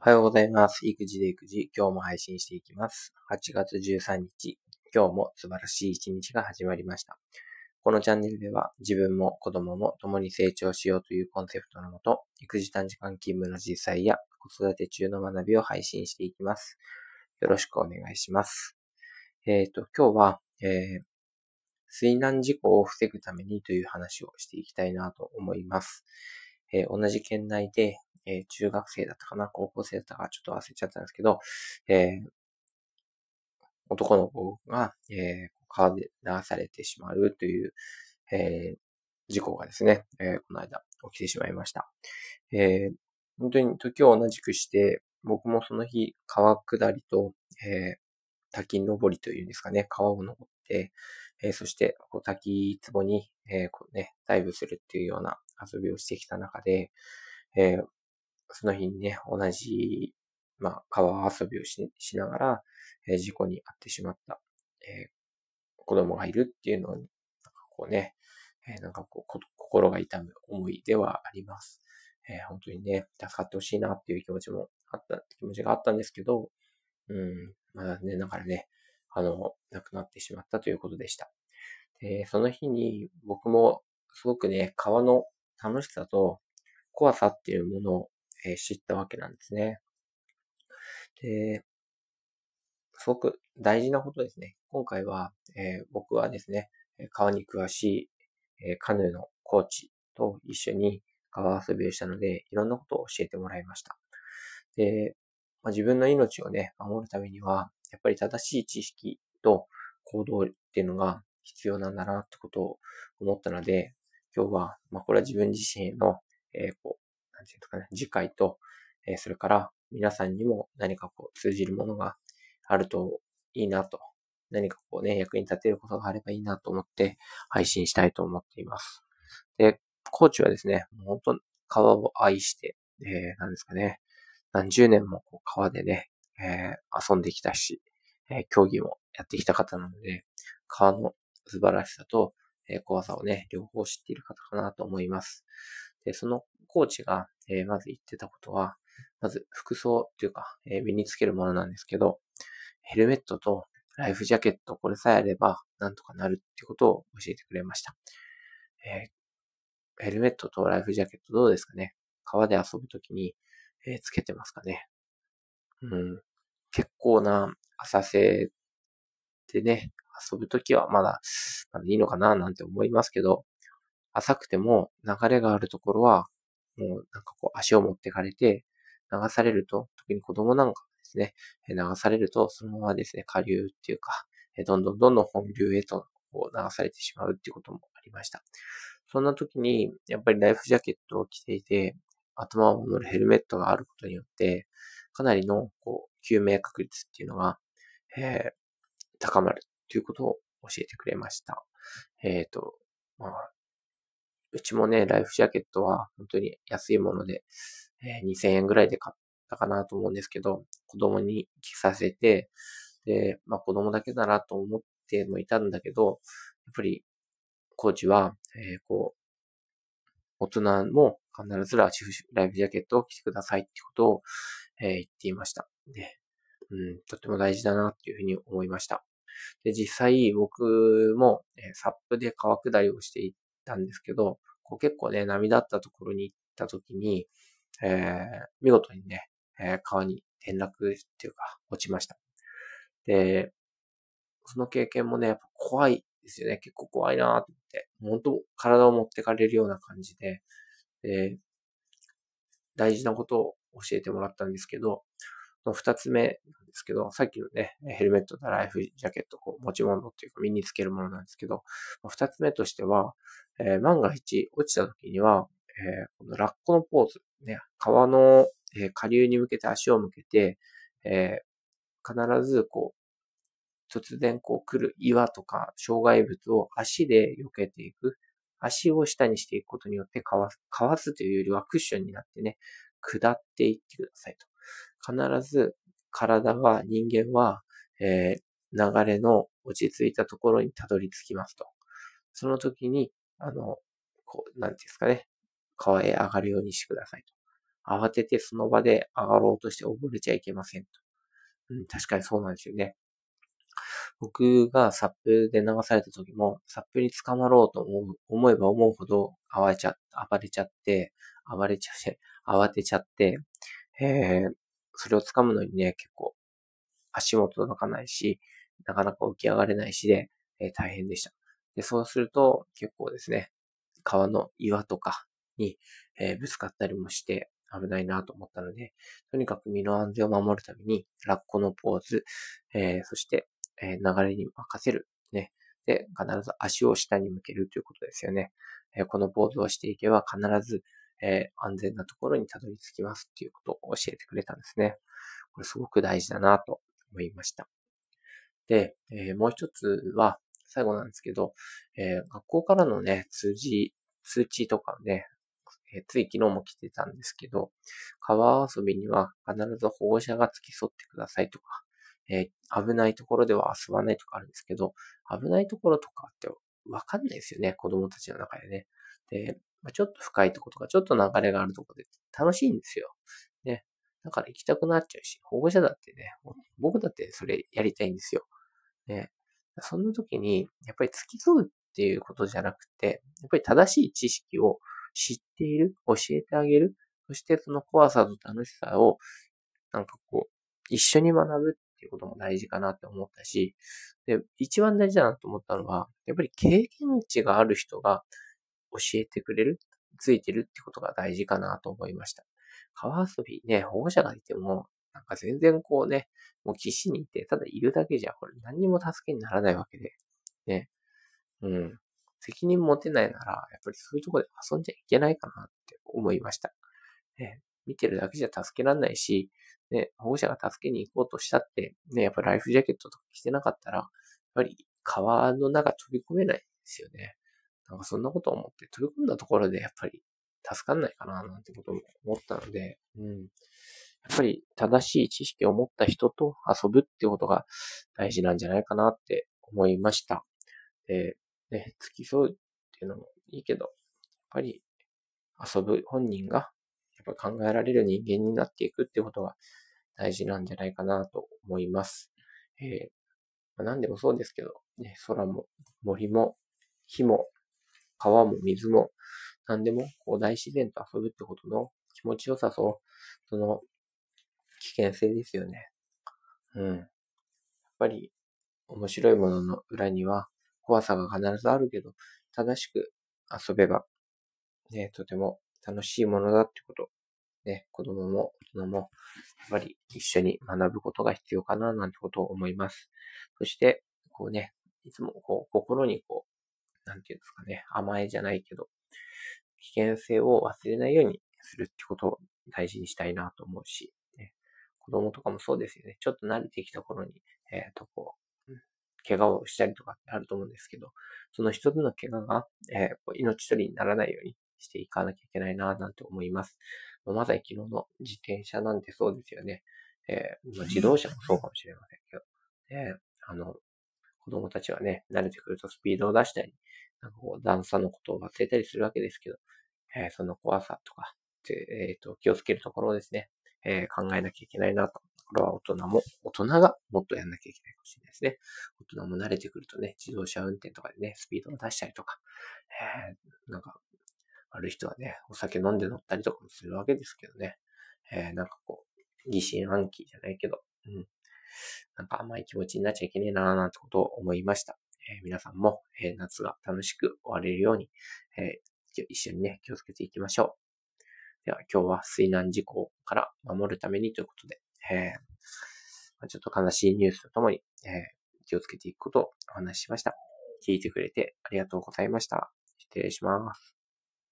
おはようございます。育児で育児、今日も配信していきます。8月13日、今日も素晴らしい一日が始まりました。このチャンネルでは自分も子供も共に成長しようというコンセプトのもと、育児短時間勤務の実際や子育て中の学びを配信していきます。よろしくお願いします。えっ、と、今日は、えー水難事故を防ぐためにという話をしていきたいなと思います。えー同じ県内で、えー中学生だったかな、高校生だったか、ちょっと忘れちゃったんですけど、えー男の子が、えー川で流されてしまうという、えー事故がですね、えーこの間起きてしまいました。えー本当に時を同じくして、僕もその日、川下りと、えー滝登りというんですかね、川を登って、えーそして、こう滝壺に、えーこうね、ダイブするっていうような遊びをしてきた中で、えーその日にね、同じ、まあ、川遊びをしながら、えー事故に遭ってしまった、えー子供がいるっていうのに、なんかこうね、えーなんかこう、心が痛む思いではあります。えー本当にね、助かってほしいなっていう気持ちもあった、気持ちがあったんですけど、うん、まあね、だからね、あの、亡くなってしまったということでした。で、その日に僕もすごくね、川の楽しさと怖さっていうものを、えー知ったわけなんですね。で、すごく大事なことですね。今回は、えー僕はですね、川に詳しい、えーカヌーのコーチと一緒に川遊びをしたので、いろんなことを教えてもらいました。で、まあ、自分の命をね、守るためには、やっぱり正しい知識と行動っていうのが必要なんだなってことを思ったので、今日は、まあ、これは自分自身の、えーこ、なんていうんですかね、次回と、えそれから皆さんにも何かこう通じるものがあるといいなと、何かこうね、役に立てることがあればいいなと思って配信したいと思っています。で、コーチはですね、もう本当川を愛して、えー、なんですかね、何十年もこう川でね、えー遊んできたし、えー競技もやってきた方なので、川の素晴らしさと、えー怖さをね、両方知っている方かなと思います。で、そのコーチが、えーまず言ってたことは、まず服装というか、えー身につけるものなんですけど、ヘルメットとライフジャケット、これさえあればなんとかなるってことを教えてくれました。えーヘルメットとライフジャケットどうですかね？川で遊ぶときに、えーつけてますかね？うん。結構な浅瀬でね、遊ぶときはまだ、まだいいのかな？なんて思いますけど、浅くても流れがあるところは、もうなんかこう足を持ってかれて、流されると、特に子供なんかですね、流されると、そのままですね、下流っていうか、どんどんどんどん本流へとこう流されてしまうっていうこともありました。そんな時に、やっぱりライフジャケットを着ていて、頭を守るヘルメットがあることによって、かなりのこう救命確率っていうのが、えー高まるということを教えてくれました。えっ、と、まあ、うちもね、ライフジャケットは本当に安いもので、えー2000円ぐらいで買ったかなと思うんですけど、子供に着させて、で、まあ子供だけだなと思ってもいたんだけど、やっぱりコーチは、えーこう、大人も必ずライフジャケットを着てくださいってことを、えー言っていました。で、うん、とても大事だなっていうふうに思いました。で、実際僕も、えーサップで川下りをしていったんですけど、こう結構ね、波立ったところに行った時に、えー見事にね、えー川に転落っていうか、落ちました。で、その経験もね、やっぱ怖いですよね。結構怖いなと思って。本当体を持ってかれるような感じで、で、大事なことを教えてもらったんですけど、の二つ目なんですけど、さっきのね、ヘルメットとライフジャケット、こう持ち物っていうか身につけるものなんですけど、二つ目としては、えー万が一落ちた時には、えーこのラッコのポーズ、ね、川の、えー下流に向けて足を向けて、えー必ずこう、突然こう来る岩とか障害物を足で避けていく。足を下にしていくことによってかわす、かわすというよりはクッションになってね、下っていってくださいと。必ず体は、人間は、えー流れの落ち着いたところにたどり着きますと。その時に、あの、こう、なんていうんですかね、川へ上がるようにしてくださいと。慌ててその場で上がろうとして溺れちゃいけませんと。うん、確かにそうなんですよね。僕がサップで流された時も、サップに捕まろうと思う思えば思うほど暴れちゃ、暴れちゃって、暴れちゃって、慌てちゃって、えー、それを掴むのにね、結構足も届かないし、なかなか起き上がれないしで、えー、大変でした。で、そうすると結構ですね、川の岩とかに、えー、ぶつかったりもして危ないなと思ったので、とにかく身の安全を守るために、ラッコのポーズ、えー、そして、え流れに任せる。ね。で、必ず足を下に向けるということですよね。えこのポーズをしていけば必ず、え安全なところにたどり着きますっていうことを教えてくれたんですね。これすごく大事だなと思いました。で、えもう一つは、最後なんですけど、え学校からのね、通知、通知とかね、えつい昨日も来てたんですけど、川遊びには必ず保護者が付き添ってくださいとか、えー、危ないところでは遊ばないとかあるんですけど、危ないところとかってわかんないですよね、子供たちの中でね。で、まあ、ちょっと深いところとか、ちょっと流れがあるところで楽しいんですよ。ね。だから行きたくなっちゃうし、保護者だってね、僕だってそれやりたいんですよ。ね。そんな時に、やっぱり付き添うっていうことじゃなくて、やっぱり正しい知識を知っている、教えてあげる、そしてその怖さと楽しさを、なんかこう、一緒に学ぶっていうことも大事かなって思ったし、で、一番大事だなと思ったのは、やっぱり経験値がある人が教えてくれる、ついてるってことが大事かなと思いました。川遊びね、保護者がいても、なんか全然こうね、もう岸にいて、ただいるだけじゃ、これ何にも助けにならないわけで、ね。うん。責任持てないなら、やっぱりそういうとこで遊んじゃいけないかなって思いました。ね、見てるだけじゃ助けられないし、ね、保護者が助けに行こうとしたって、ね、やっぱライフジャケットとか着てなかったら、やっぱり川の中飛び込めないですよね。なんかそんなことを思って飛び込んだところでやっぱり助かんないかななんてことも思ったので、うん。やっぱり正しい知識を持った人と遊ぶってことが大事なんじゃないかなって思いました。で、ね、付き添うっていうのもいいけど、やっぱり遊ぶ本人がやっぱ考えられる人間になっていくってことが大事なんじゃないかなと思います。えーま、何でもそうですけど、ね、空も森も火も川も水も何でもこう大自然と遊ぶってことの気持ちよさと、その危険性ですよね。うん。やっぱり面白いものの裏には怖さが必ずあるけど、正しく遊べば、ね、とても楽しいものだってこと、ね、子供も大人も、やっぱり一緒に学ぶことが必要かな、なんてことを思います。そして、こうね、いつもこう、心にこう、なんていうんですかね、甘えじゃないけど、危険性を忘れないようにするってことを大事にしたいなと思うし、ね、子供とかもそうですよね。ちょっと慣れてきた頃に、えっ、ー、と、こう、怪我をしたりとかってあると思うんですけど、その一つの怪我が、えー、命取りにならないようにしていかなきゃいけないな、なんて思います。まさに昨日の自転車なんてそうですよね。えー、自動車もそうかもしれませんけど、えあの、子供たちはね、慣れてくるとスピードを出したり、なんかこう段差のことを忘れたりするわけですけど、えー、その怖さとか、えっ、ー、と、気をつけるところをですね、えー、考えなきゃいけないなとこれは大人も、大人がもっとやんなきゃいけないかもしれないですね。大人も慣れてくるとね、自動車運転とかでね、スピードを出したりとか、えー、なんか、悪い人はね、お酒飲んで乗ったりとかもするわけですけどね。えー、なんかこう、疑心暗鬼じゃないけど、うん。なんか甘い気持ちになっちゃいけねえなーなんてことを思いました。え、皆さんも、え、夏が楽しく終われるように、えー、一緒にね、気をつけていきましょう。では今日は水難事故から守るためにということで、えー、ちょっと悲しいニュースとともに、えー、気をつけていくことをお話ししました。聞いてくれてありがとうございました。失礼します。